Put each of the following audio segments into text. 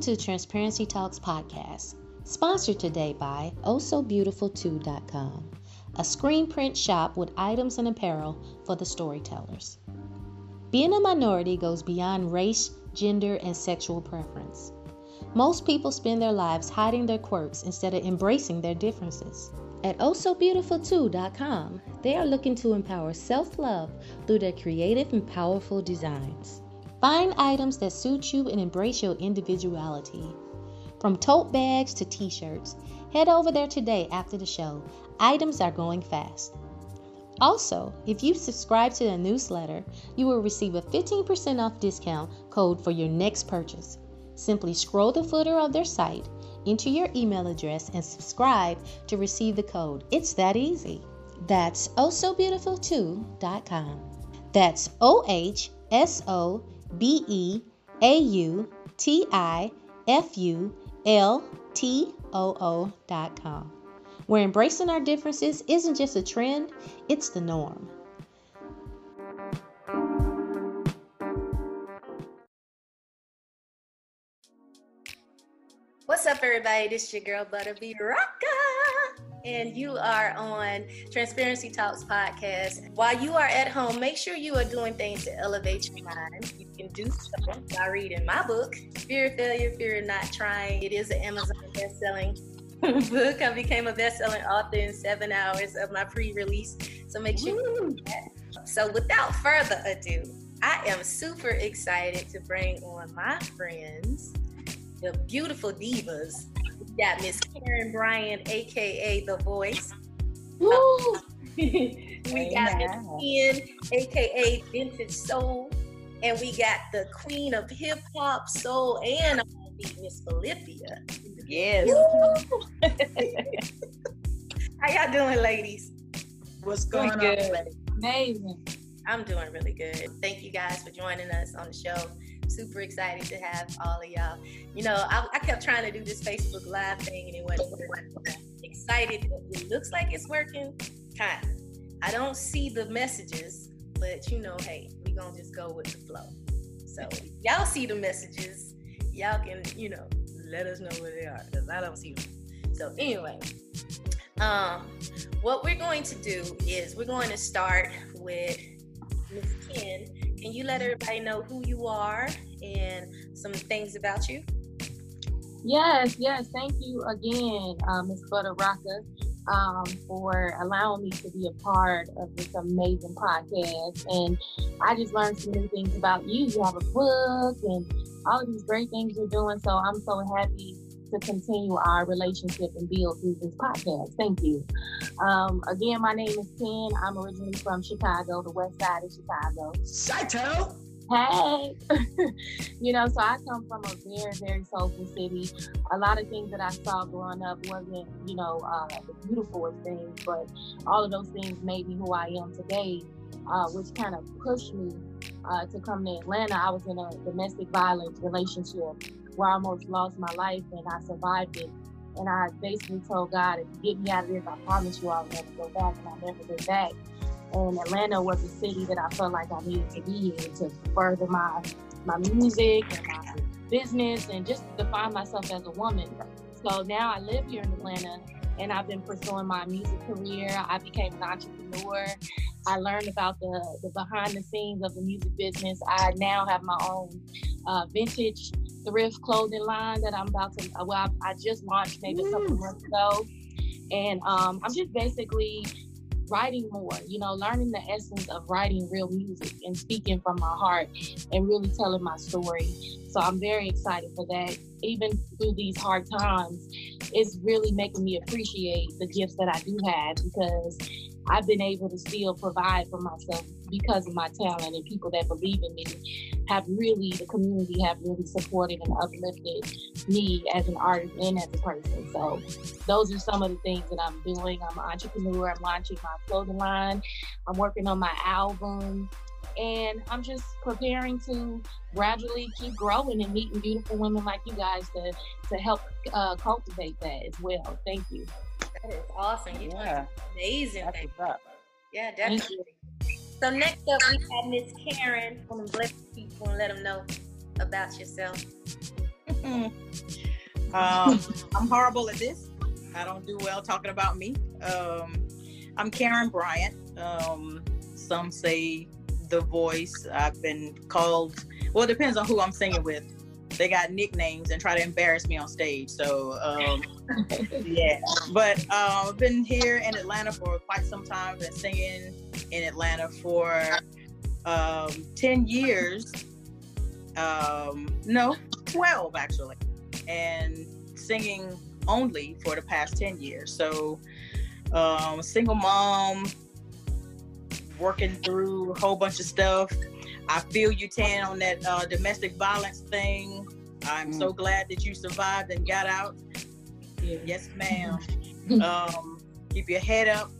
Welcome to Transparency Talks Podcast, sponsored today by OhSoBeautiful2.com, a screen print shop with items and apparel for the storytellers. Being a minority goes beyond race, gender, and sexual preference. Most people spend their lives hiding their quirks instead of embracing their differences. At OhSoBeautiful2.com, they are looking to empower self love through their creative and powerful designs. Find items that suit you and embrace your individuality. From tote bags to t shirts, head over there today after the show. Items are going fast. Also, if you subscribe to the newsletter, you will receive a 15% off discount code for your next purchase. Simply scroll the footer of their site, enter your email address, and subscribe to receive the code. It's that easy. That's ohsobeautiful2.com. That's O H S O B E A U T I F U L T O O dot com. Where embracing our differences isn't just a trend, it's the norm. What's up, everybody? This is your girl Butterbee Rocka, and you are on Transparency Talks podcast. While you are at home, make sure you are doing things to elevate your mind. You can do so by reading my book, Fear of Failure, Fear of Not Trying. It is an Amazon best-selling book. I became a best-selling author in seven hours of my pre-release, so make sure you do that. So, without further ado, I am super excited to bring on my friends the beautiful divas. We got Miss Karen Bryan, aka The Voice. Woo! we got Miss Ken, aka Vintage Soul. And we got the queen of hip hop, soul, and Miss Philippia. Yes. How y'all doing, ladies? What's going good. on? lady? Amazing. I'm doing really good. Thank you guys for joining us on the show. Super excited to have all of y'all. You know, I, I kept trying to do this Facebook Live thing and it wasn't working. Excited. It looks like it's working. Kind of. I don't see the messages, but you know, hey, we gonna just go with the flow. So y'all see the messages. Y'all can, you know, let us know where they are because I don't see them. So anyway, um, what we're going to do is we're going to start with Miss Ken. Can you let everybody know who you are and some things about you? Yes, yes. Thank you again, uh, Ms. Butter Rocker, um, for allowing me to be a part of this amazing podcast. And I just learned some new things about you. You have a book and all of these great things you're doing. So I'm so happy to continue our relationship and build through this podcast. Thank you. Um, again, my name is Ken. I'm originally from Chicago, the west side of Chicago. Saito. Hey, you know, so I come from a very, very soulful city. A lot of things that I saw growing up wasn't, you know, uh, the beautiful things, but all of those things made me who I am today, uh, which kind of pushed me uh, to come to Atlanta. I was in a domestic violence relationship where I almost lost my life and I survived it. And I basically told God, if you get me out of this, I promise you I'll never go back. And I never been back. And Atlanta was a city that I felt like I needed to be in to further my my music and my business and just define myself as a woman. So now I live here in Atlanta and I've been pursuing my music career. I became an entrepreneur. I learned about the, the behind the scenes of the music business. I now have my own uh, vintage thrift clothing line that I'm about to, well, I, I just launched maybe a couple months ago. And um, I'm just basically writing more, you know, learning the essence of writing real music and speaking from my heart and really telling my story. So I'm very excited for that. Even through these hard times, it's really making me appreciate the gifts that I do have because I've been able to still provide for myself because of my talent and people that believe in me have really the community have really supported and uplifted me as an artist and as a person. So those are some of the things that I'm doing. I'm an entrepreneur. I'm launching my clothing line. I'm working on my album. And I'm just preparing to gradually keep growing and meeting beautiful women like you guys to to help uh, cultivate that as well. Thank you. That is awesome. You Yeah. amazing. That's thing. Yeah, definitely. So next up, we have Miss Karen. Want to bless people and let them know about yourself. um, I'm horrible at this. I don't do well talking about me. Um, I'm Karen Bryant. Um, some say the voice. I've been called. Well, it depends on who I'm singing with. They got nicknames and try to embarrass me on stage. So um, yeah, but uh, I've been here in Atlanta for quite some time. Been singing in Atlanta for um, ten years. Um, no, twelve actually, and singing only for the past ten years. So, um, single mom, working through a whole bunch of stuff. I feel you, Tan, on that uh, domestic violence thing. I'm so glad that you survived and got out. Yes, ma'am. um, keep your head up.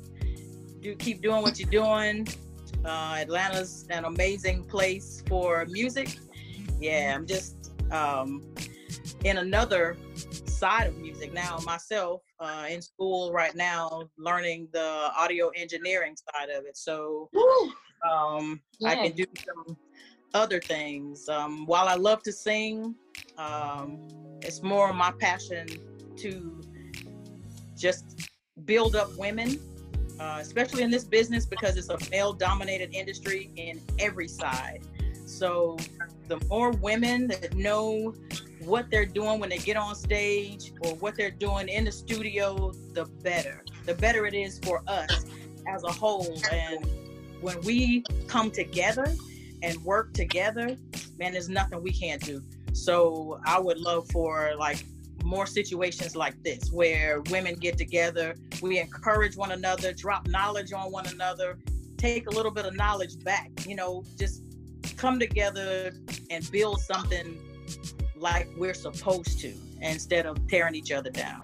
Do keep doing what you're doing. Uh, Atlanta's an amazing place for music. Yeah, I'm just um, in another side of music now myself. Uh, in school right now, learning the audio engineering side of it. So um, I can do some other things. Um, while I love to sing, um, it's more my passion to just build up women, uh, especially in this business because it's a male dominated industry in every side. So the more women that know what they're doing when they get on stage or what they're doing in the studio, the better. The better it is for us as a whole. And when we come together and work together, man, there's nothing we can't do. So I would love for like more situations like this where women get together, we encourage one another, drop knowledge on one another, take a little bit of knowledge back, you know, just come together and build something like we're supposed to instead of tearing each other down.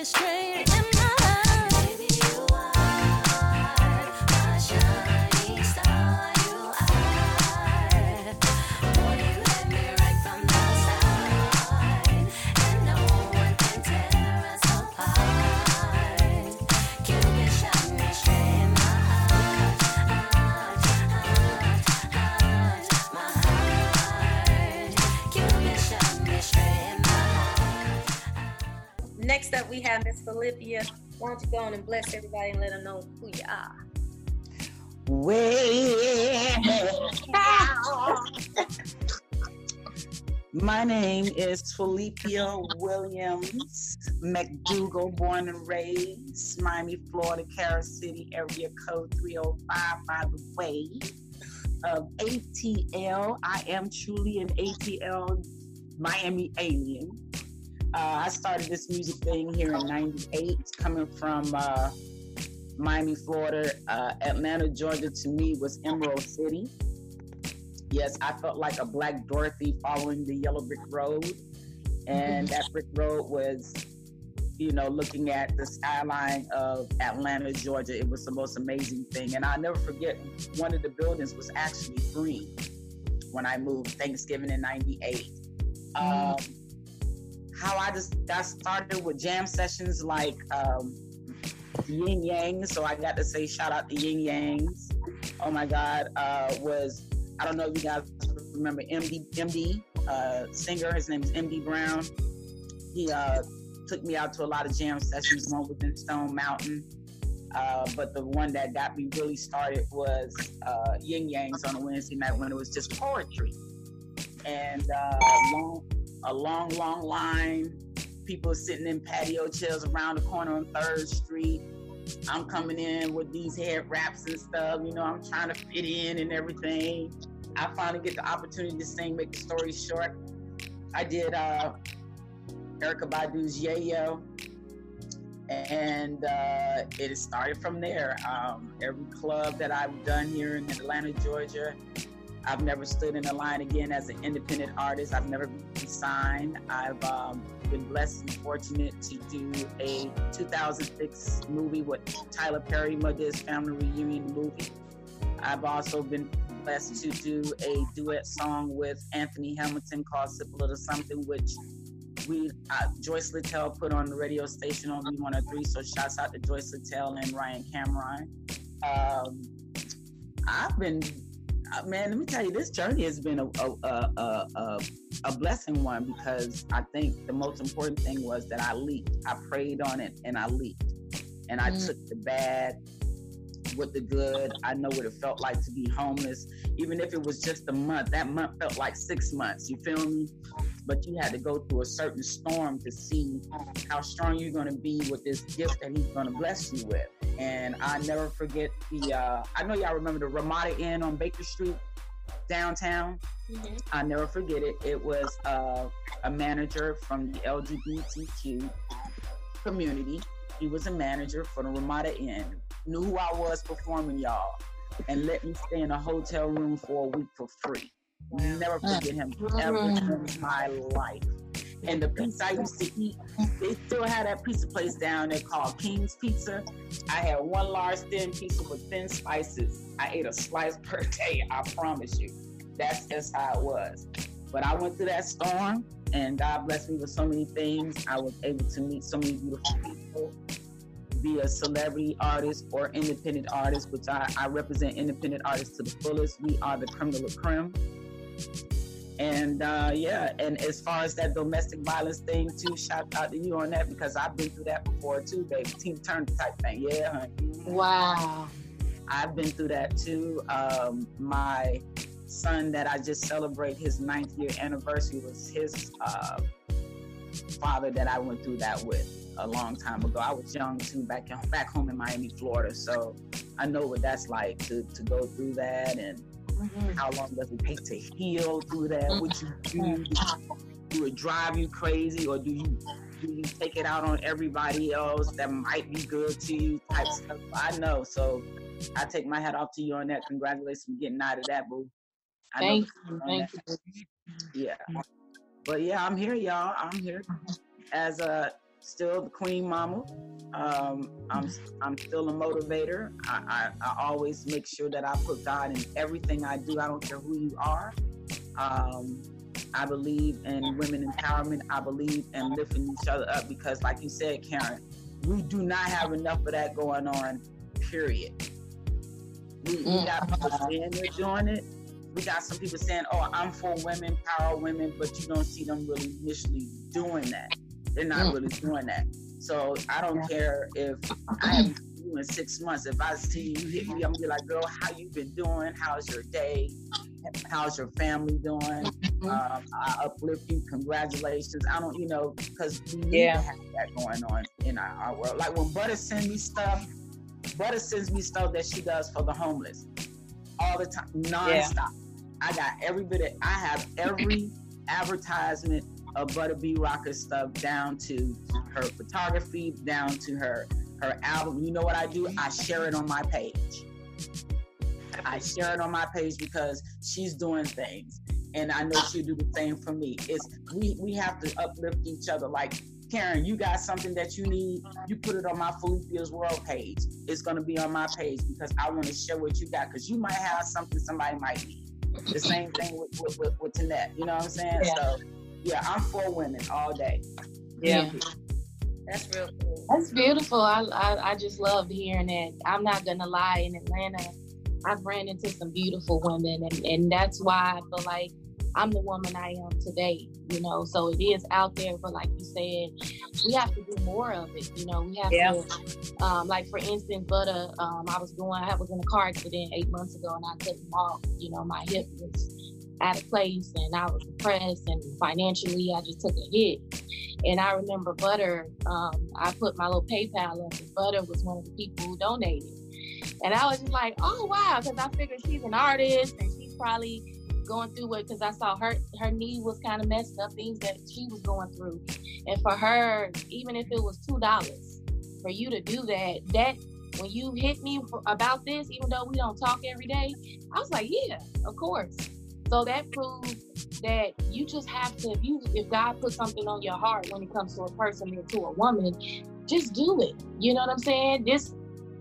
Me straight Philippia. Why don't you go on and bless everybody and let them know who you are? Well, my name is Philippia Williams McDougal, born and raised Miami, Florida, Carol City, area code 305. By the way, of ATL, I am truly an ATL Miami alien. Uh, I started this music thing here in '98, coming from uh, Miami, Florida. Uh, Atlanta, Georgia, to me was Emerald City. Yes, I felt like a Black Dorothy following the yellow brick road, and that brick road was, you know, looking at the skyline of Atlanta, Georgia. It was the most amazing thing, and I'll never forget. One of the buildings was actually green when I moved Thanksgiving in '98. Um, how I just got started with jam sessions like um, Yin Yang. So I got to say shout out to Yin Yangs. Oh my God, uh, was I don't know if you guys remember MD MD uh, singer. His name is MD Brown. He uh, took me out to a lot of jam sessions. One was in Stone Mountain. Uh, but the one that got me really started was uh, Yin Yangs on a Wednesday night when it was just poetry. And uh, long, a long, long line. People sitting in patio chairs around the corner on Third Street. I'm coming in with these head wraps and stuff. You know, I'm trying to fit in and everything. I finally get the opportunity to sing. Make the story short, I did uh, Erykah Badu's Yayo, and uh, it started from there. Um, every club that I've done here in Atlanta, Georgia, I've never stood in a line again as an independent artist. I've never been signed. I've um, been blessed and fortunate to do a 2006 movie with Tyler Perry, Madea's Family Reunion movie. I've also been blessed to do a duet song with Anthony Hamilton called Sip a Little Something, which we uh, Joyce Littel put on the radio station on V103. So shouts out to Joyce Littel and Ryan Cameron. Um, I've been man, let me tell you, this journey has been a a, a, a, a a blessing one because I think the most important thing was that I leaped. I prayed on it and I leaped. And I Mm. took the bad with the good. I know what it felt like to be homeless. Even if it was just a month, that month felt like six months. You feel me? But you had to go through a certain storm to see how strong you're going to be with this gift that he's going to bless you with. And I never forget the, uh, I know y'all remember the Ramada Inn on Baker Street downtown. I'll never forget it. It was uh, a manager from the LGBTQ community. He was a manager for the Ramada Inn. Knew who I was performing, y'all, and let me stay in a hotel room for a week for free. Never forget him mm-hmm. ever in my life. And the pizza I used to eat, they still had that pizza place down there called King's Pizza. I had one large thin pizza with thin slices. I ate a slice per day, I promise you. That's just how it was. But I went through that storm, and God blessed me with so many things. I was able to meet so many beautiful people, be a celebrity artist or independent artist, which I, I represent independent artists to the fullest. We are the creme de la creme. And uh, yeah, and as far as that domestic violence thing too, shout out to you on that because I've been through that before too, baby. Tina Turner type thing. Yeah, honey. Wow. I've been through that too. Um, my son that I just celebrate his ninth year anniversary was his uh, father that I went through that with a long time ago. I was young too, back in, back home in Miami, Florida. So I know what that's like to, to go through that and Mm. how long does it take to heal through that? Mm. What you do? Do it drive you crazy or do you do you take it out on everybody else that might be good to you type stuff? I know. So I take my hat off to you on that. Congratulations on getting out of that, boo. I Thank you. Thank you. Yeah. but yeah, I'm here, y'all. I'm here mm-hmm. as a still the queen mama. Um, I'm I'm still a motivator. I, I, I always make sure that I put God in everything I do. I don't care who you are. Um, I believe in women empowerment. I believe in lifting each other up because, like you said, Karen, we do not have enough of that going on. Period. We, we got people saying they're doing it. We got some people saying, "Oh, I'm for women, power women," but you don't see them really initially doing that. They're not really doing that. So I don't care if I haven't seen you in six months. If I see you hit me, I'm gonna be like, "Girl, how you been doing? How's your day? How's your family doing?" Um, I uplift you. Congratulations. I don't, you know, because we need Yeah. to have that going on in our, our world. Like when Butter sends me stuff, Butter sends me stuff that she does for the homeless all the time, nonstop. I got every bit of, I have every advertisement of Butter B Rocker stuff down to her photography, down to her her album. You know what I do? I share it on my page. I share it on my page because she's doing things, and I know she'll do the same for me. It's we we have to uplift each other. Like Karen, you got something that you need, you put it on my Felipia's World page. It's gonna be on my page because I want to share what you got because you might have something somebody might need. The same thing with with, with, with Tanette. You know what I'm saying? Yeah. So yeah, I'm for women all day. Yeah. That's real cool. That's beautiful. I, I I just love hearing that. I'm not gonna lie. In Atlanta, I've ran into some beautiful women, and and that's why I feel like I'm the woman I am today. You know, so it is out there, but like you said, we have to do more of it. You know, we have Yeah. to, um, like for instance, Butter. Um, I was going, I was in a car accident eight months ago, and I couldn't walk. You know, my hip was out of place, and I was depressed, and financially, I just took a hit. And I remember Butter, um, I put my little PayPal up, and Butter was one of the people who donated. And I was just like, oh, wow, because I figured she's an artist and she's probably going through it because I saw her her knee was kind of messed up, things that she was going through. And for her, even if it was $2, for you to do that, that when you hit me for, about this, even though we don't talk every day, I was like, yeah, of course. So that proves that you just have to if you if God puts something on your heart when it comes to a person or to a woman, just do it. You know what I'm saying? This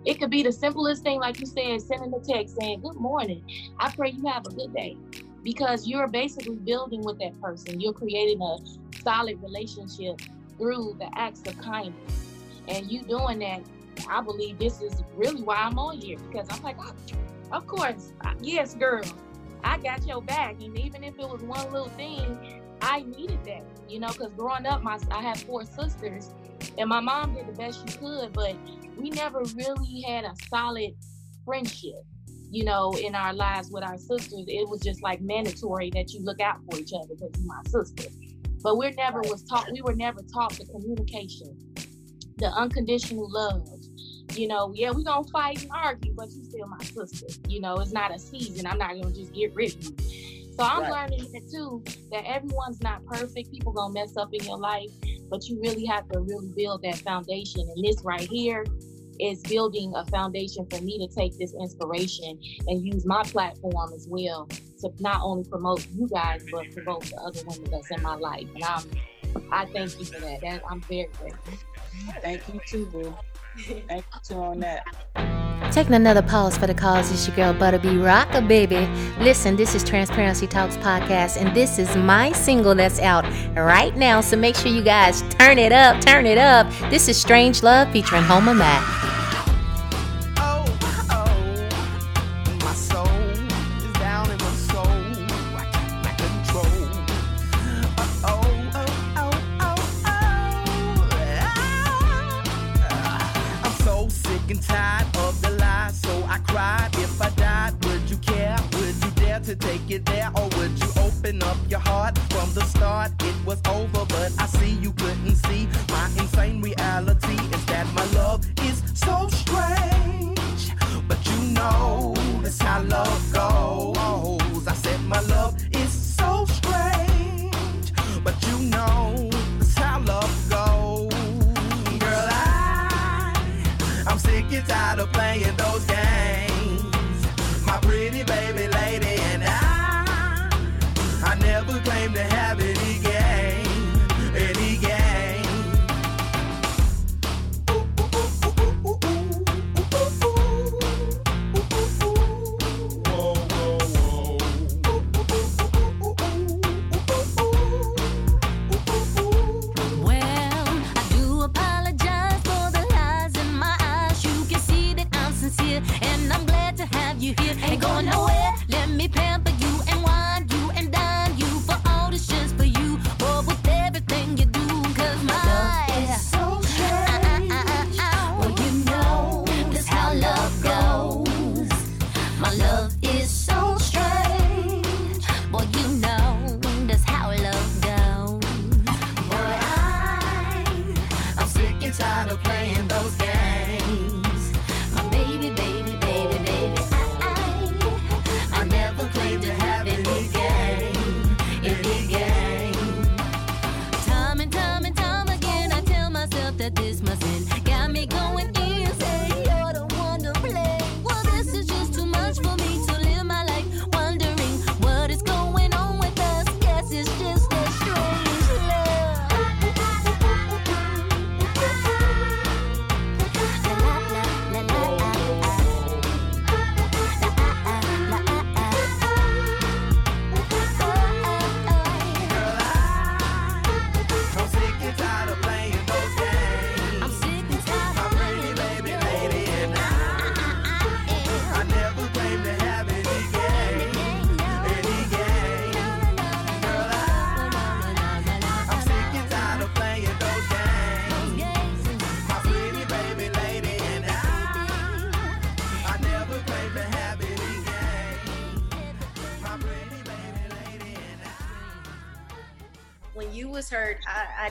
it could be the simplest thing, like you said, sending a text saying, Good morning. I pray you have a good day. Because you're basically building with that person. You're creating a solid relationship through the acts of kindness. And you doing that, I believe this is really why I'm on here. Because I'm like, oh, of course, yes, girl. I got your back. And even if it was one little thing, I needed that, you know, because growing up, my I have four sisters, and my mom did the best she could, but we never really had a solid friendship, you know, in our lives with our sisters. It was just like mandatory that you look out for each other because you're my sister. But we're never was taught. We were never taught the communication, the unconditional love. You know, yeah, we gonna fight and argue, but you still my sister. You know, it's not a season. I'm not gonna just get rid of you. So I'm Right. learning that too, that everyone's not perfect. People gonna mess up in your life, but you really have to really build that foundation. And this right here is building a foundation for me to take this inspiration and use my platform as well to not only promote you guys, but promote the other women that's in my life. And I'm, I thank you for that. that I'm very grateful. Thank you too, boo. Thank you on that. Taking another pause for the cause. It's your girl Butterby Rocker, baby. Listen, this is Transparency Talks podcast, and this is my single that's out right now. So make sure you guys turn it up, turn it up. This is Strange Love featuring Homer Mack. That this must end. Got me going.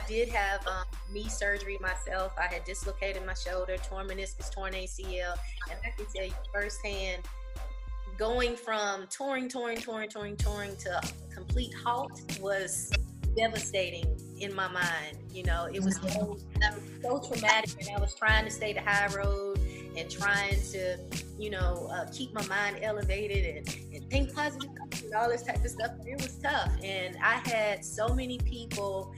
Did have um, knee surgery myself. I had dislocated my shoulder, torn meniscus, torn ACL, and I can tell you firsthand, going from touring, touring, touring, touring, touring to a complete halt was devastating in my mind. You know, it was so, so traumatic, and I was trying to stay the high road and trying to, you know, uh, keep my mind elevated and, and think positive and all this type of stuff. It was tough, and I had so many people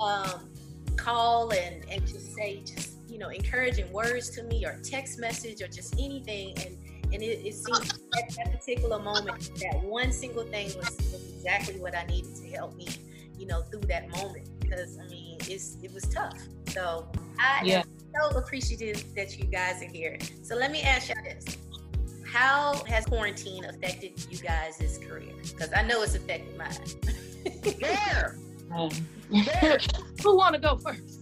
um, call and and just say just you know encouraging words to me or text message or just anything. And and it, it seemed at that particular moment that one single thing was, was exactly what I needed to help me you know through that moment. Because I mean it's it was tough. So I Yeah. am so appreciative that you guys are here. So let me ask y'all this. How has quarantine affected you guys' career? Because I know it's affected mine There, um, Who want to go first?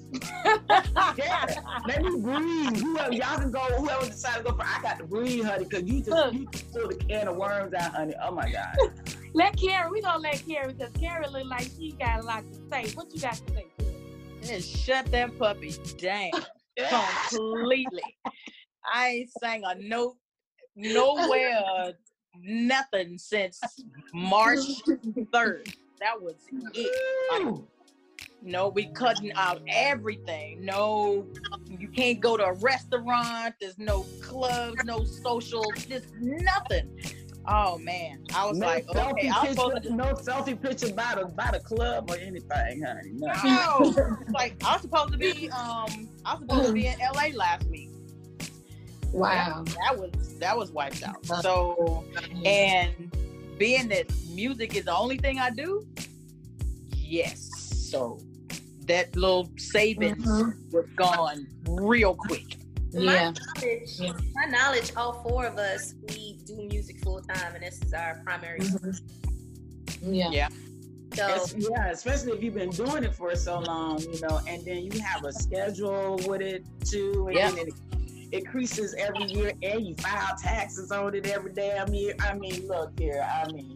there. Let me breathe. Whoever y'all can go. Whoever decided to go for, I got to breathe, honey, because you just you just pulled a can of worms out, honey. Oh my god. Let Karen, we gonna let Karen because Karen look like she got a lot to say. What you got to say? And shut that puppy down completely. I ain't sang a note nowhere, nothing since March 3rd. That was it. Like, no, we cutting out everything. No, you can't go to a restaurant. There's no clubs, no social, just nothing. Oh man, I was no like, okay, selfie I was supposed picture, to no selfie picture by the by the club or anything, honey. No. No, like I was supposed to be um I was supposed to be in LA last week. Wow. That was that was wiped out. So and being that music is the only thing I do, yes. So that little savings mm-hmm. was gone real quick. Yeah. my knowledge, my knowledge, all four of us, we do music full time, and this is our primary. Mm-hmm. Yeah. Yeah. So yeah, especially if you've been doing it for so long, you know, and then you have a schedule with it too, and Yeah. then it increases every year, and you file taxes on it every damn year. I mean, look here, I mean,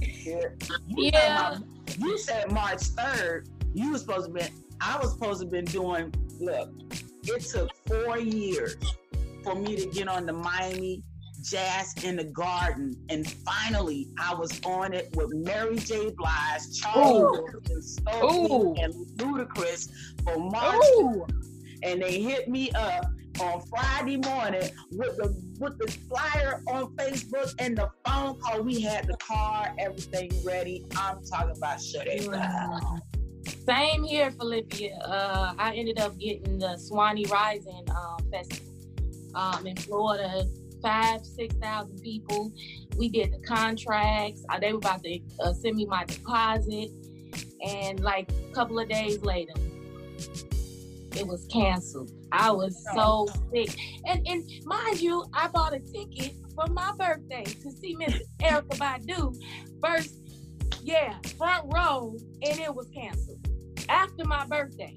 here, you Yeah. about- you said March third. You were supposed to be. I was supposed to been doing. Look, it took four years for me to get on the Miami Jazz in the Garden, and finally I was on it with Mary J. Blige, Charles Wilson, Stokely, Ooh. and Ludacris for March, Ooh. and they hit me up on Friday morning with the with the flyer on Facebook and the phone call. We had the car, everything ready. I'm talking about shut it. Same here, Philippia. Uh, I ended up getting the Suwannee Rising um, Festival um, in Florida. Five, six thousand people. We did the contracts. Uh, they were about to uh, send me my deposit, and like a couple of days later, it was canceled. I was so sick, and and mind you, I bought a ticket for my birthday to see Miss Erykah Badu first. Yeah, front row, and it was canceled after my birthday.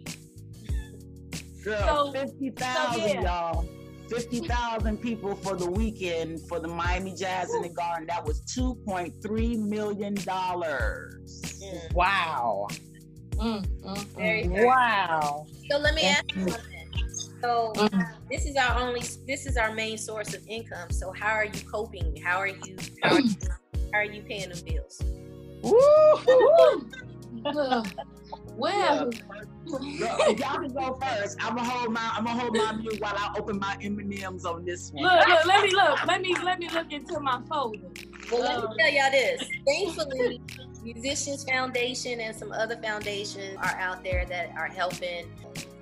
Girl, So- fifty thousand, so, yeah. y'all. Fifty thousand people for the weekend for the Miami Jazz in the Garden. That was two point three million dollars. mm. Wow. Mm, mm, Very mm. Wow. So let me Yeah. ask you something. So this is our only, this is our main source of income. So how are you coping? How are you, how are you, how are you paying them bills? Ugh. well, Look, y'all can go first. I'm gonna hold my I'm gonna hold my mute while I open my M and M's on this one. look, look, let me look. Let me let me look into my folder. Well, let Uh, me tell y'all this. Thankfully, Musicians Foundation and some other foundations are out there that are helping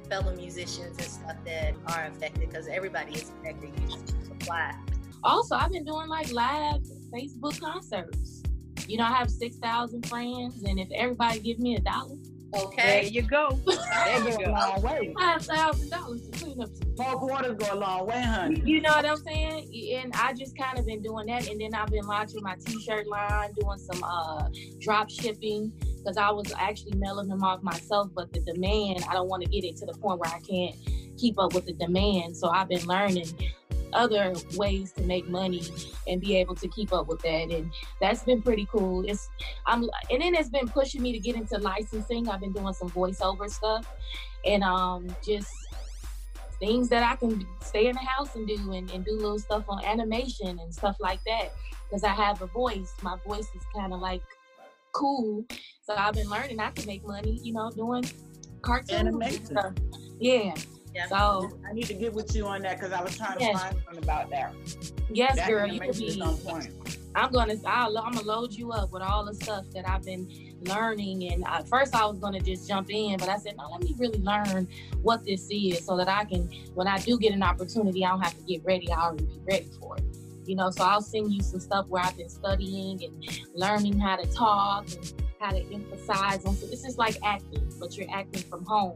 fellow musicians and stuff that are affected because everybody is affected. You just supply. Also, I've been doing like live Facebook concerts. You know, I have six thousand friends, and if everybody give me a dollar, There Okay. you go. There That you go a long way. five thousand dollars to clean up some Four quarters go a long way, honey. You know what I'm saying? And I just kind of been doing that, and then I've been launching my T-shirt line, doing some uh drop shipping because I was actually mailing them off myself, but the demand I don't want to get it to the point where I can't keep up with the demand. So I've been learning other ways to make money and be able to keep up with that and that's been pretty cool. It's i'm and then it's been pushing me to get into licensing. I've been doing some voiceover stuff and um just things that i can stay in the house and do and, and do little stuff on animation and stuff like that because i have a voice. My voice is kind of like cool. So i've been learning i can make money you know doing cartoon Animation. stuff. yeah Yeah. so I need to get with you on that because I was trying to find something about that. yes that girl you could be on point. I'm gonna I'll, I'm gonna load you up with all the stuff that I've been learning. And at first I was gonna just jump in, but I said no, let me really learn what this is so that I can, when I do get an opportunity, I don't have to get ready. I already be ready for it. You know, so I'll send you some stuff where I've been studying and learning how to talk and how to emphasize on. So this is like acting, but you're acting from home.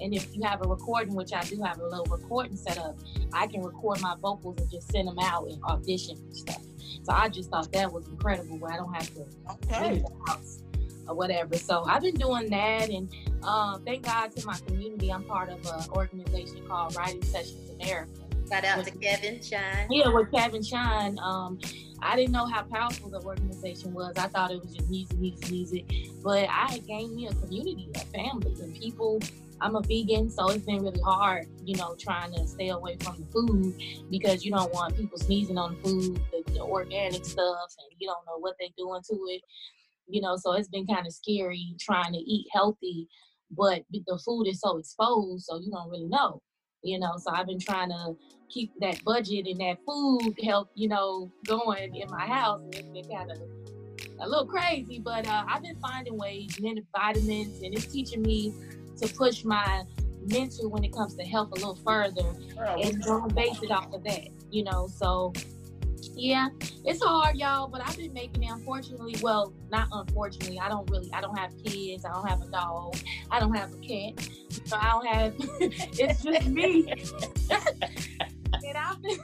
And if you have a recording, which I do have a little recording set up, I can record my vocals and just send them out and audition and stuff. So I just thought that was incredible where I don't have to Okay. leave the house or whatever. So I've been doing that and um, thank God to my community. I'm part of an organization called Writing Sessions America. Shout out to Kevin Shine. Yeah, with Kevin Shine. Um, I didn't know how powerful the organization was. I thought it was just music, music, music. But I had gained me a community, a family, and people. I'm a vegan, so it's been really hard, you know, trying to stay away from the food because you don't want people sneezing on the food, the, the organic stuff, and you don't know what they're doing to it. You know, so it's been kind of scary trying to eat healthy, but the food is so exposed, so you don't really know you know so i've been trying to keep that budget and that food help you know going in my house. And it's been kind of a little crazy but uh, i've been finding ways and then vitamins and it's teaching me to push my mental when it comes to health a little further Girl, and base it off of that you know so yeah it's hard y'all but i've been making it unfortunately well not unfortunately i don't really i don't have kids i don't have a dog i don't have a cat so i don't have it's just me and I've been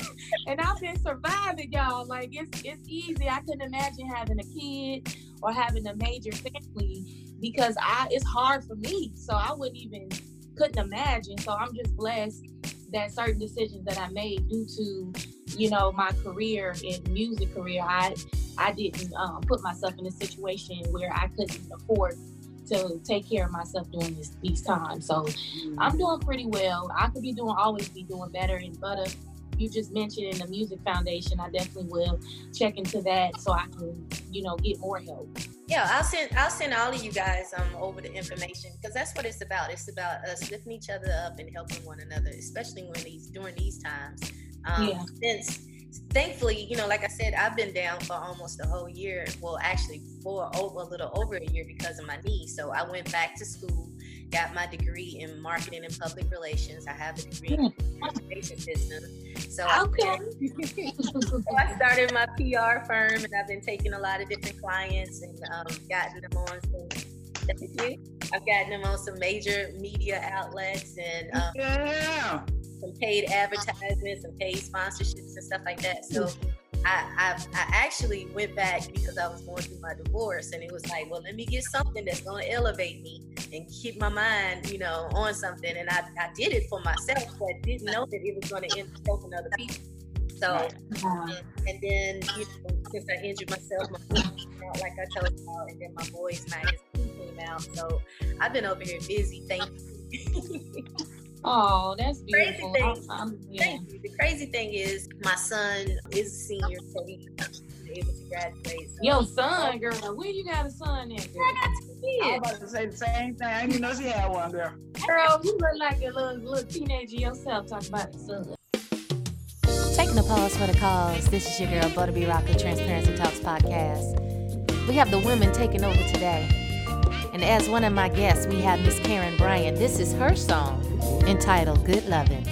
and I've been surviving, y'all. Like it's it's easy. I couldn't imagine having a kid or having a major family because I it's hard for me. So I wouldn't even couldn't imagine. So I'm just blessed that certain decisions that I made due to, you know, my career in music career, I I didn't um, put myself in a situation where I couldn't afford to take care of myself during this, these times. So I'm doing pretty well. I could be doing always be doing better. And if you just mentioned in the music foundation, I definitely will check into that so I can, you know, get more help. Yeah, I'll send I'll send all of you guys um over the information because that's what it's about. It's about us lifting each other up and helping one another, especially when these during these times. Um, Yeah. Since thankfully, you know, like I said, I've been down for almost a whole year. Well, actually, for over a little over a year because of my knee. So I went back to school, got my degree in marketing and public relations. I have a degree in education system. So I've so I started my PR firm, and I've been taking a lot of different clients and um, gotten them on some. I've gotten them on some major media outlets and um, Yeah. some paid advertisements, some paid sponsorships, and stuff like that. So I, I I actually went back because I was going through my divorce, and it was like, well, let me get something that's going to elevate me and keep my mind, you know, on something. And I, I did it for myself, but didn't know that it was going to end up helping other people. So, Right. Um, and, then you know, since I injured myself, my book came out, like I told you, and then my boys magazine came out. So I've been over here busy. Thank you. oh, that's Crazy beautiful. thing. I'm- I'm- yeah. Thank you. The crazy thing is, my son is a senior, so he was able to graduate. So Yo, son, girl, where you got a son at, girl? I got two I was kids. about to say the same thing. I didn't even know she had one, girl. Girl, you look like a little little teenager yourself talking about a son. Taking a pause for the cause. This is your girl, Butta B Rocka, Transparency Talks podcast. We have the women taking over today. And as one of my guests, we have Miss Karen Bryant. This is her song entitled Good Lovin'.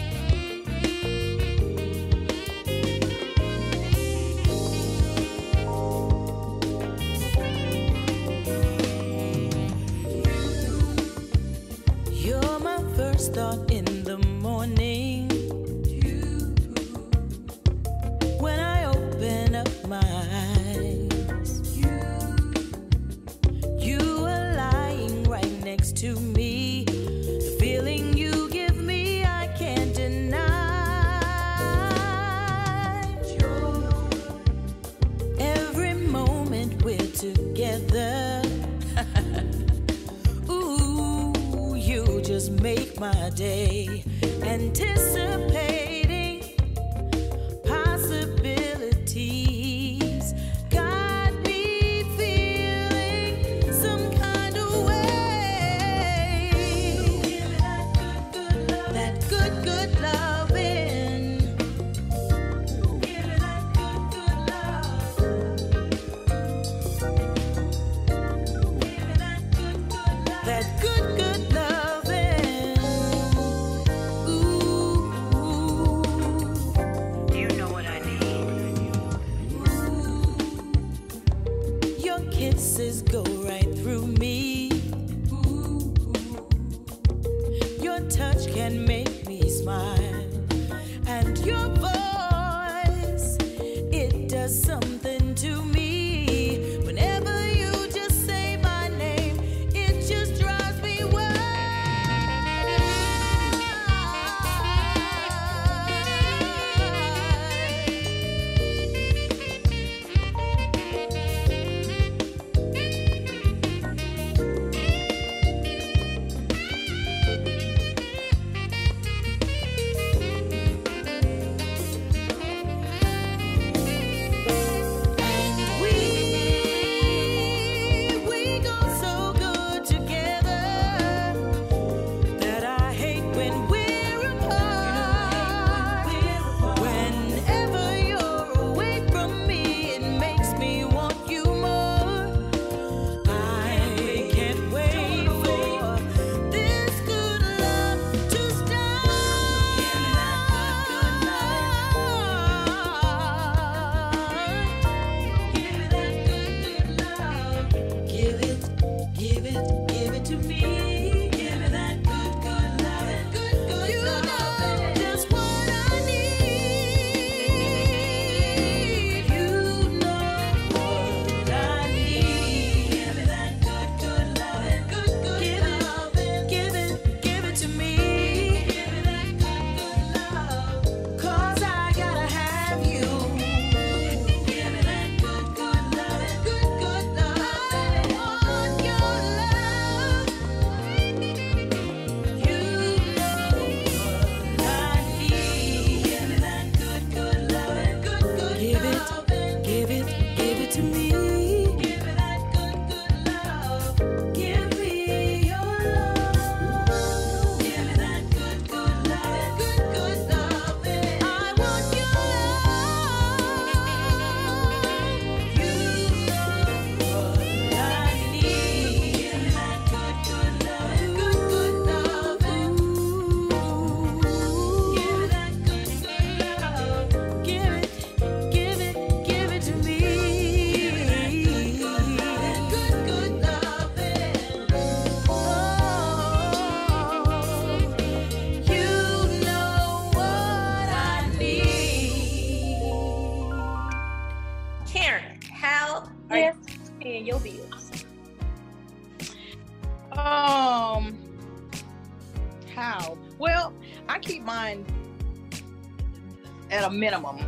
Minimum.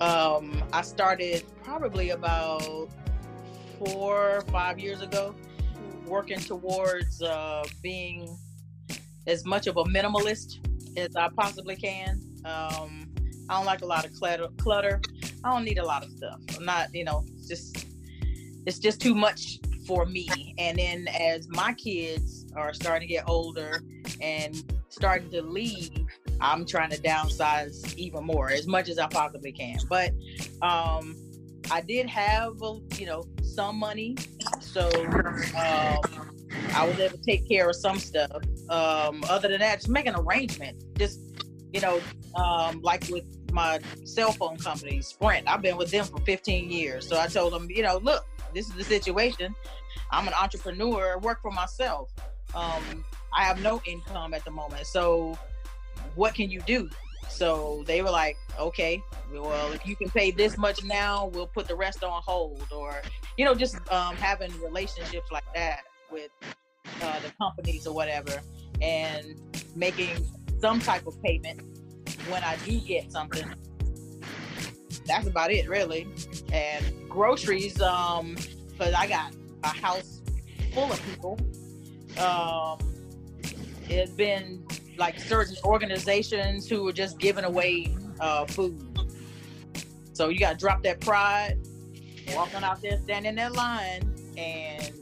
Um, I started probably about four or five years ago, working towards uh, being as much of a minimalist as I possibly can. Um, I don't like a lot of clutter. Clutter. I don't need a lot of stuff. I'm not, you know, it's just it's just too much for me. And then as my kids are starting to get older and starting to leave, I'm trying to downsize even more as much as I possibly can. But um I did have you know some money, so um, I was able to take care of some stuff. Um, other than that, just make an arrangement. Just you know, um, like with my cell phone company, Sprint. I've been with them for 15 years, so I told them, you know, look, this is the situation. I'm an entrepreneur, work for myself. Um, I have no income at the moment, so what can you do? So they were like, okay, well, if you can pay this much now, we'll put the rest on hold, or you know, just um, having relationships like that with uh, the companies or whatever, and making some type of payment when I do get something. That's about it, really. And groceries, um, because I got a house full of people. Um, it's been like certain organizations who are just giving away uh, food. So you got to drop that pride, walk on out there, stand in that line, and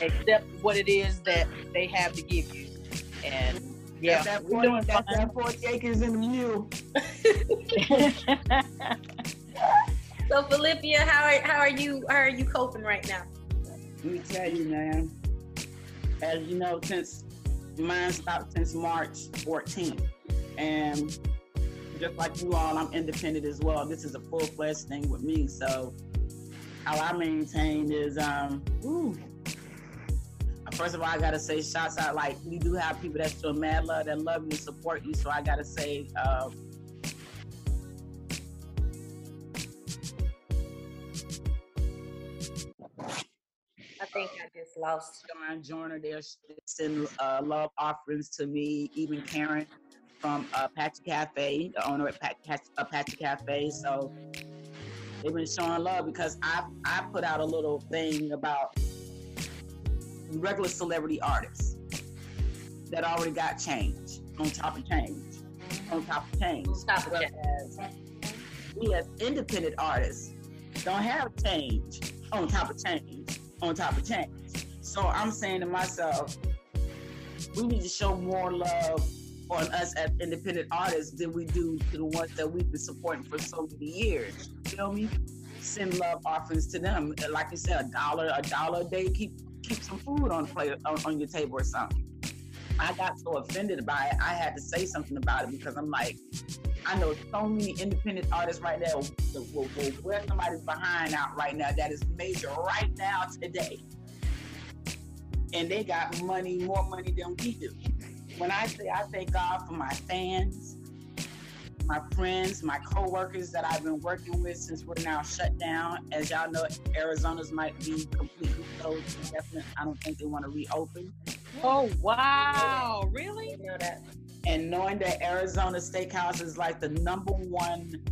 accept what it is that they have to give you. And yeah, That's that we're 40, doing that's that 40 acres in the mule. So Phillippia, how are how are you how are you coping right now? Let me tell you, man. As you know, since mine stopped since March 14th, and just like you all, I'm independent as well. This is a full fledged thing with me. So how I maintain is, um, ooh. First of all, I gotta say, shouts out. Like you do have people that show mad love, that love you, support you. So I gotta say, uh, I think I lost. John Joyner, they're sending uh, love offerings to me, even Karen from uh, Patchy Cafe, the owner at Pat, Patch, uh, Patchy Cafe. So they've been showing love because I I put out a little thing about regular celebrity artists that already got change on top of change, on top of change. Top of change. Whereas we as independent artists don't have change on top of change, on top of change. So I'm saying to myself, we need to show more love on us as independent artists than we do to the ones that we've been supporting for so many years. You feel me? Send love offerings to them. Like you said, a dollar, a dollar a day, keep keep some food on plate on, on your table or something. I got so offended by it, I had to say something about it because I'm like, I know so many independent artists right now wear somebody's behind out right now that is major right now today. And they got money, more money than we do. When I say I thank God for my fans, my friends, my co-workers that I've been working with since we're now shut down. As y'all know, Arizona's might be completely closed. Definitely, I don't think they want to reopen. Oh wow, really? Know that. and knowing that Arizona Steakhouse is like the number one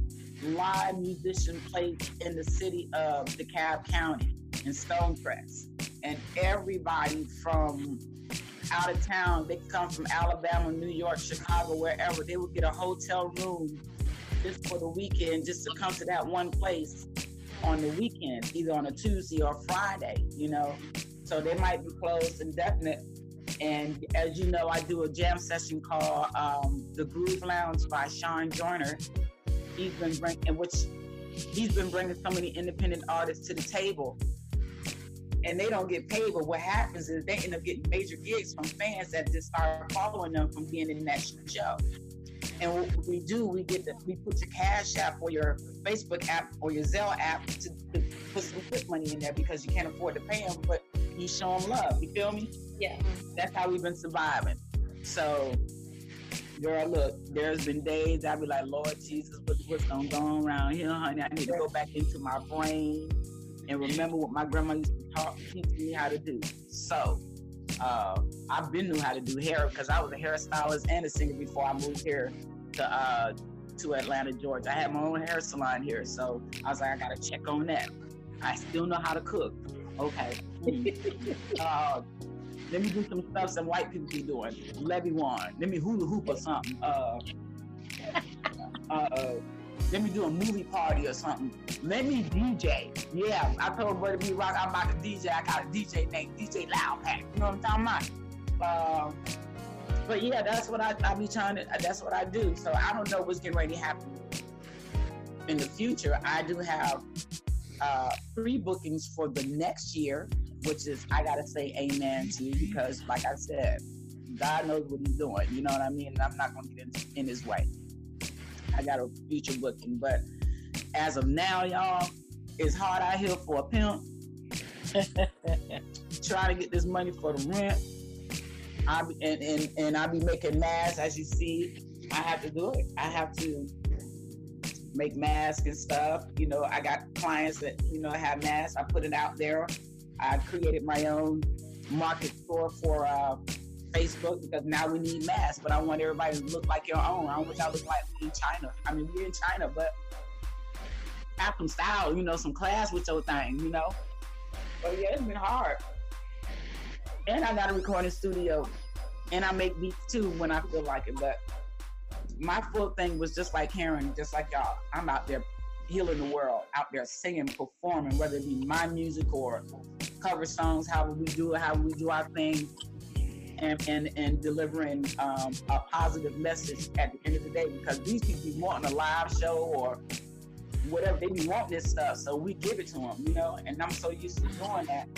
live musician place in the city of DeKalb County in Stonecrest, and everybody from out of town, they come from Alabama, New York, Chicago, wherever, they would get a hotel room just for the weekend, just to come to that one place on the weekend, either on a Tuesday or Friday, you know. So they might be closed indefinite. And as you know, I do a jam session called um, The Groove Lounge by Sean Joyner. He's been bringing, which he's been bringing so many independent artists to the table, and they don't get paid. But what happens is they end up getting major gigs from fans that just start following them from being in that show. And what we do, we get the, we put your Cash App or your Facebook app or your Zelle app to, to put some quick money in there because you can't afford to pay them, but you show them love. You feel me? Yeah. That's how we've been surviving. So, girl, look, there's been days I be like, Lord Jesus, what, what's gonna go on around here, honey? I need to go back into my brain and remember what my grandma used to talk, teach me how to do. So, uh, I've been knew how to do hair because I was a hairstylist and a singer before I moved here to uh, to Atlanta, Georgia. I had my own hair salon here, so I was like, I gotta check on that. I still know how to cook. Okay. uh, let me do some stuff some white people be doing. Levy one. Let me hula hoop or something. Uh, uh, let me do a movie party or something. Let me DJ. Yeah, I told Brother B Rock I'm about to DJ. I got a DJ named DJ Loud Pack. You know what I'm talking about? Um, but yeah, that's what I, I be trying to. That's what I do. So I don't know what's getting ready to happen in the future. I do have uh, pre bookings for the next year, which is I gotta say amen to because, like I said, God knows what He's doing. You know what I mean? And I'm not gonna get in, in His way. I got a future booking, but as of now, y'all, it's hard out here for a pimp. Trying to get this money for the rent. I be, and, and and I be making masks as you see. I have to do it. I have to make masks and stuff. You know, I got clients that you know have masks. I put it out there. I created my own market store for uh, Facebook because now we need masks. But I want everybody to look like your own. I don't want y'all to look like we in China. I mean, we're in China, but have some style. You know, some class with your thing. You know. But yeah, it's been hard. and I got a recording studio, and I make beats too when I feel like it. But my full thing was just like Karen, just like y'all. I'm out there healing the world, out there singing, performing, whether it be my music or cover songs, how we do it, how we do our thing, and and, and delivering um, a positive message at the end of the day. Because these people be wanting a live show or whatever they be wanting this stuff, so we give it to them, you know. And I'm so used to doing that.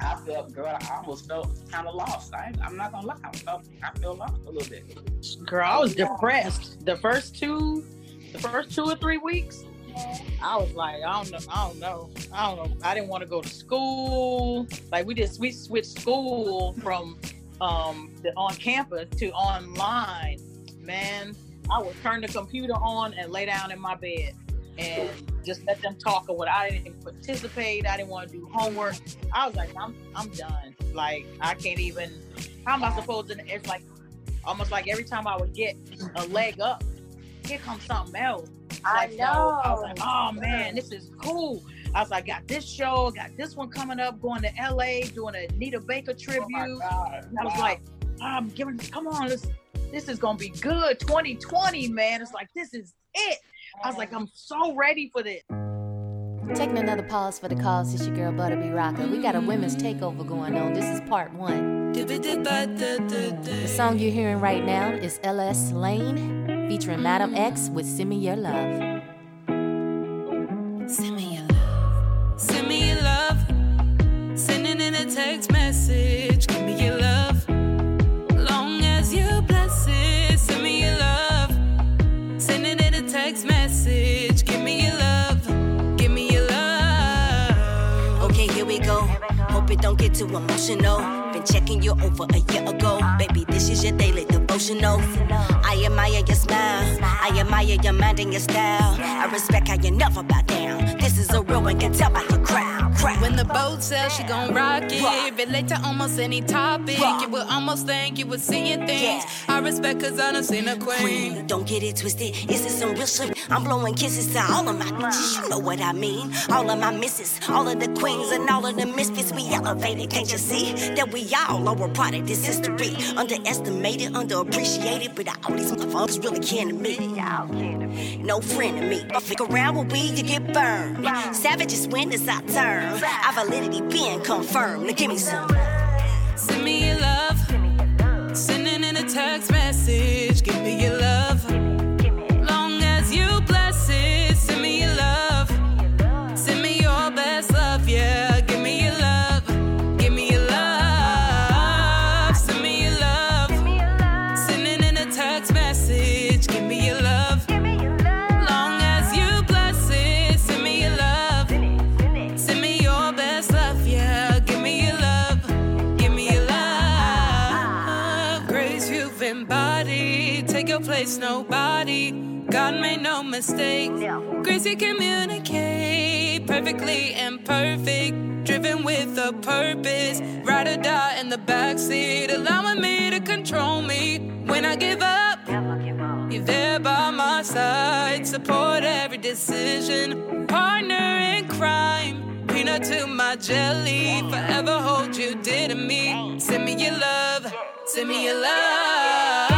I felt, girl, I almost felt kind of lost. I, I'm not gonna lie, I felt, I feel lost a little bit. Girl, I was depressed. The first two, the first two or three weeks, I was like, I don't know, I don't know, I don't know. I didn't want to go to school. Like we just we switched school from um the on campus to online. Man, I would turn the computer on and lay down in my bed and just let them talk or what. I didn't participate. I didn't want to do homework. I was like, I'm I'm done. Like I can't even. How am I supposed to? It's like almost like every time I would get a leg up, here comes something else. I Like, so I was know. like, oh man, this is cool. I was like, got this show, got this one coming up, going to LA, doing Anita Baker tribute. Oh my God. I was Wow. like, I'm giving come on, this this is gonna be good. 2020, man. It's like this is it. I was like, I'm so ready for this. Taking another pause for the cause. It's your girl Butta B Rocka. We got a women's takeover going on. This is part one. The song you're hearing right now is LS Lane featuring Madam X with Send Me Your Love. Send me your love. Send me your love. Sending in a text message. Give me your love. Long as you bless it. Send me your love. Sending in a text message. Give me your love. Give me your love. Okay, here we go. Hope it don't get too emotional. Checking you over a year ago. Baby, this is your daily devotional. I admire your smile. I admire your mind and your style. I respect how you never bow down. This is a real one, can tell by your crowd. When the boat sails, she gon' rock it. Rock. Relate to almost any topic. Rock. You would almost think you were seeing things. Yeah. I respect cause I done seen a queen. Queen, don't get it twisted. Is it some real shit? I'm blowing kisses to all of my bitches. You know what I mean? All of my misses, all of the queens, and all of the misfits. We elevated. Can't you see that we all are a part of this history? Underestimated, underappreciated, but all these motherfuckers really kin to me. No friend to me. But fuck around with we, you get burned. Savages win as I turn. Our validity being confirmed. Now give me some. Send me your love. Sending in a text message. Give me made no mistake. Communicate perfectly imperfect. Driven with a purpose. Ride or die in the backseat. Allowing me to control me. When I give up, you're there by my side. Support every decision. Partner in crime. Peanut to my jelly. Forever hold you dear to me. Send me your love. Send me your love.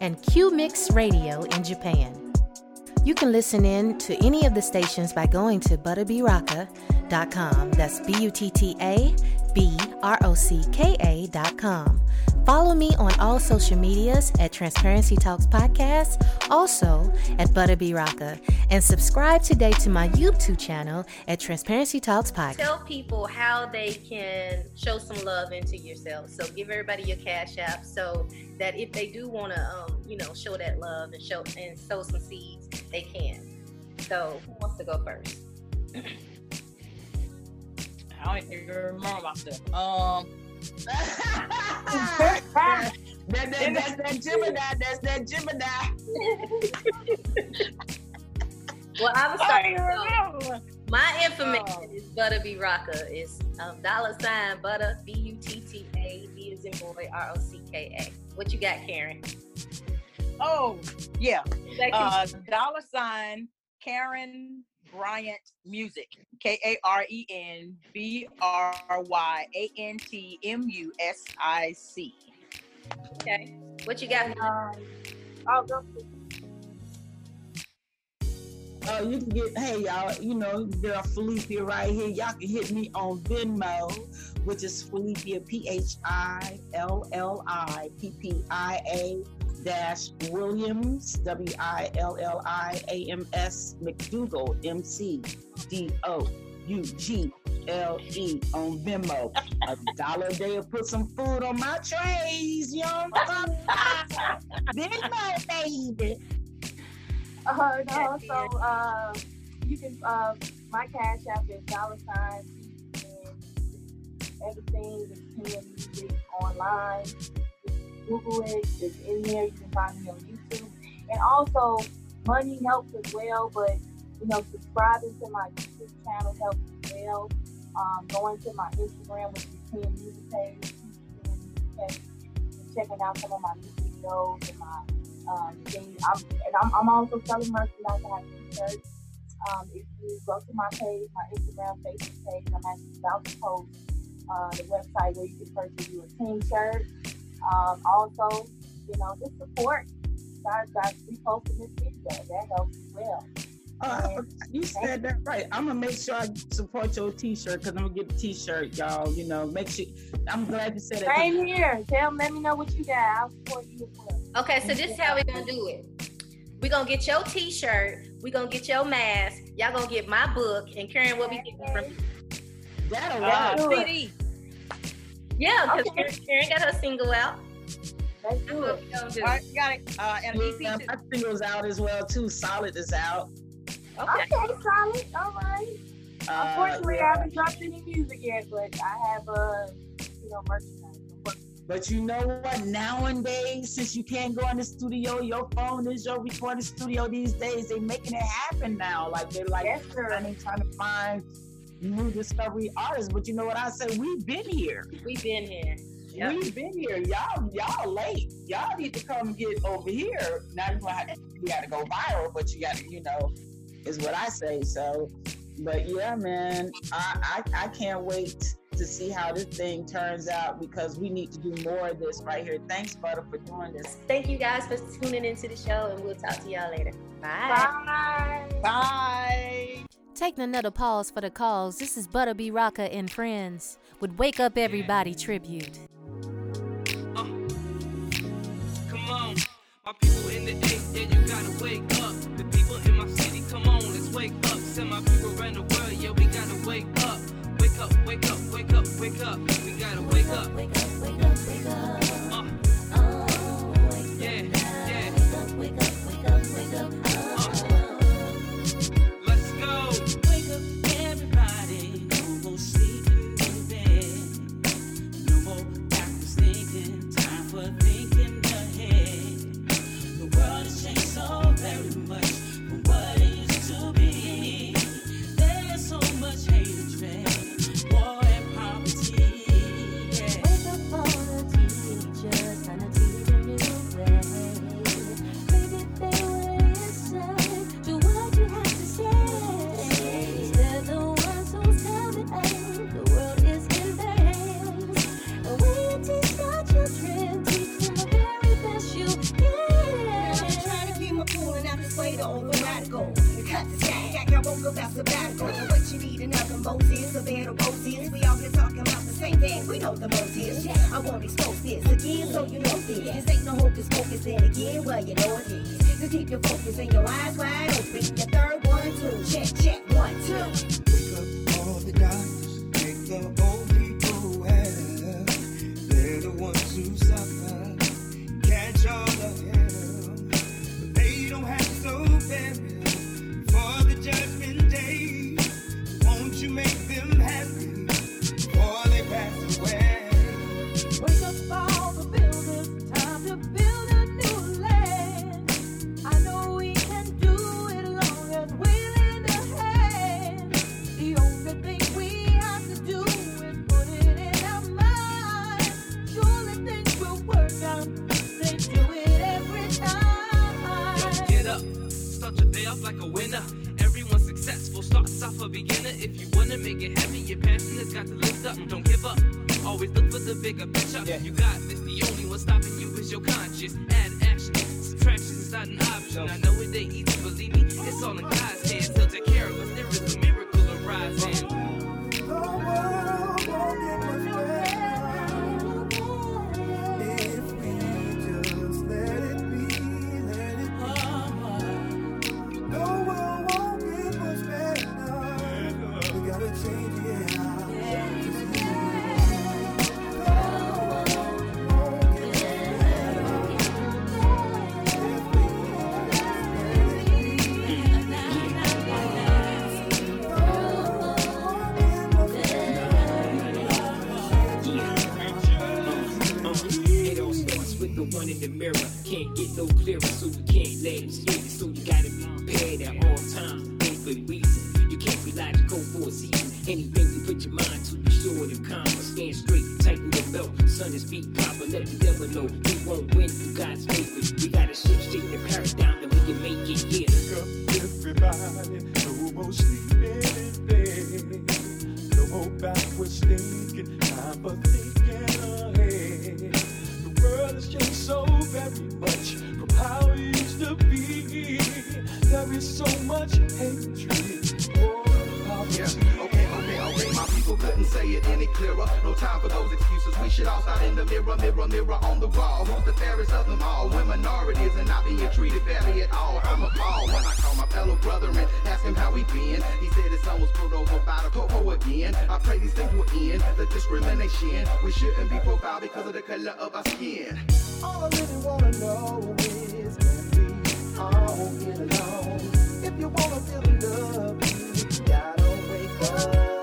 and Q Mix Radio in Japan. You can listen in to any of the stations by going to buttabrocka.com. That's B U T T A B R O C K A.com. Follow me on all social medias at Transparency Talks Podcast, also at Butta B Rocka, and subscribe today to my YouTube channel at Transparency Talks Podcast. Tell people how they can show some love into yourself. So give everybody your cash app so that if they do want to, um, you know, show that love and show and sow some seeds, they can. So who wants to go first? I don't even remember myself. Um, that, that, that, that's that Gemini. That's that Gemini. Well, I was I starting. don't even so remember. my information is Butta B Rocka. It's um, dollar sign Butter B U T T A B is in boy R O C K A. What you got, Karen? Oh, yeah. That Uh, dollar sign Karen Bryant Music. K A R E N B R Y A N T M U S I C. okay. What you got? Um, I'll go for Oh, you can get, hey y'all, you know, girl Phillippia right here. Y'all can hit me on Venmo, which is Felicia P H I L L I P P I A dash Williams W I L L I A M S McDougle M C D O U G L E on Venmo. A dollar a day will put some food on my trays, you know what I'm talking about? Venmo, baby. Uh, no, so uh, you can uh, my cash app is dollar sign and everything is online. Google it, it's in there. You can find me on YouTube, and also money helps as well. But you know, subscribing to my YouTube channel helps as well. Um, going to my Instagram, which is TM Music page, and checking out some of my music videos and my um, thing. I'm, and I'm, I'm also selling merchandise. I have t-shirts. Um, if you go to my page, my Instagram, Facebook page, I'm actually about to post uh, the website where you can purchase your team shirt. Um, also, you know, just support. Guys, guys, reposting this video. That helps as well. Oh, I forgot. you said that right. I'm gonna make sure I support your T-shirt because I'm gonna get a T-shirt, y'all. You know, make sure. I'm glad you said that. Same here. Tell let me know what you got. I'll support you as well. Okay, so this is how we're gonna do it. We're gonna get your t-shirt, we're gonna get your mask, y'all gonna get my book, and Karen will be getting from you. That'll Uh, work. CD. Yeah, because Okay. Karen, Karen got her single out. Let's That's do what it. we gonna do. All right, you got it. Uh, and an Yeah, EP too. my single's out as well too. Solid is out. Okay. Okay, solid. All right. Uh, Unfortunately, yeah. I haven't dropped any music yet, but I have uh, you know, merchandise. But you know what? Nowadays, since you can't go in the studio, your phone is your recording studio these days. They're making it happen now. Like they're like Yes, sir. trying, trying to find new discovery artists. But you know what I say? We've been here. We've been here. Yep. We've been here. Y'all, y'all late. Y'all need to come get over here. Now you gonna have to, you gotta go viral, but you gotta, you know, is what I say. So, but yeah, man, I, I I can't wait to see how this thing turns out because we need to do more of this right here. Thanks, Butter, for doing this. Thank you guys for tuning into the show, and we'll talk to y'all later. Bye. Bye. Bye. Taking another pause for the cause, this is Butta B Rocka and Friends with Wake Up Everybody tribute. Come on, my people in the eight, yeah, you gotta wake up. The people in my city, come on, let's wake up. Send my people around the world, yeah, we gotta wake up. Wake up, wake up, wake up, wake up. We gotta wake up. Wake up, wake up, wake up. Uh, Oh, like a winner. Everyone successful starts off a beginner. If you wanna make it happen, your passion has got to lift up. Don't give up. Always look for the bigger picture. You got this. The only one stopping you is your conscience. Add action. Subtraction is not an option. I know it ain't easy, believe me. It's all in God's hands. He'll take care of us. There is a miracle arising. One in the mirror. Can't get no clearer, so you can't let it slip. So you gotta be prepared at all times. Ain't good reason. You can't be logical for a season. Anything you put your mind by the popo again. I pray these things will end the discrimination. We shouldn't be profiled because of the color of our skin. All I really wanna know is we all get along? If you wanna feel the love, you gotta wake up.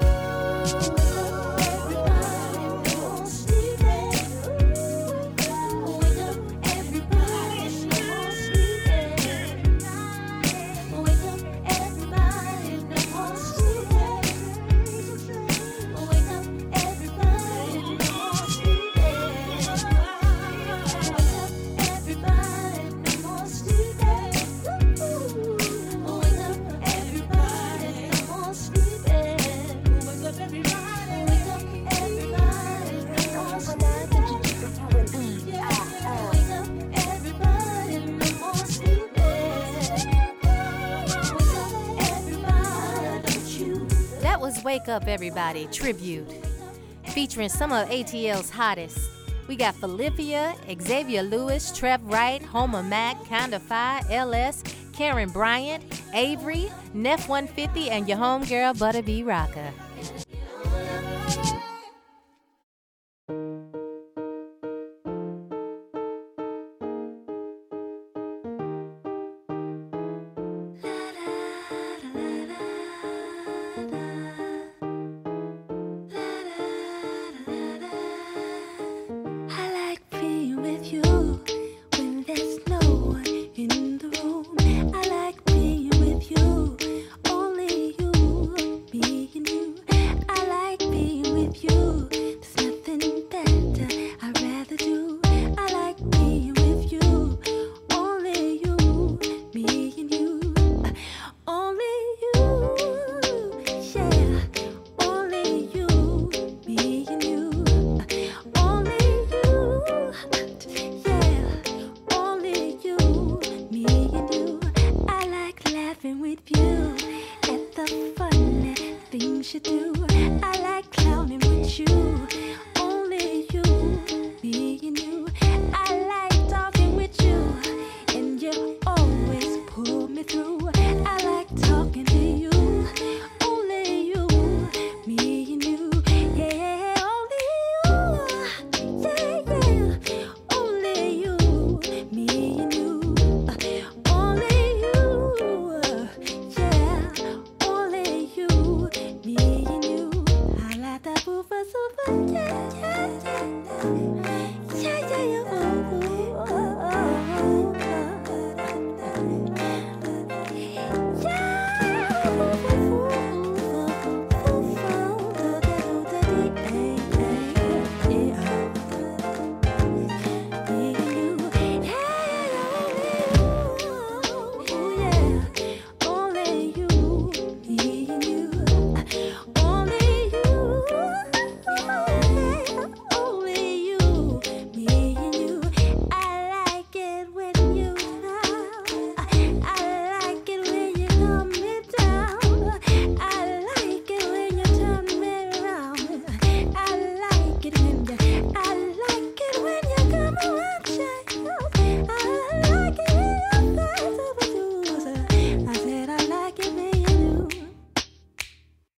Wake Up Everybody tribute, featuring some of ATL's hottest. We got Phillippia, Xavier Lewis, Trev Wright, Homer Mack, Fi, LS, Karen Bryant, Avery, Neff 150, and your homegirl Butta B Rocka.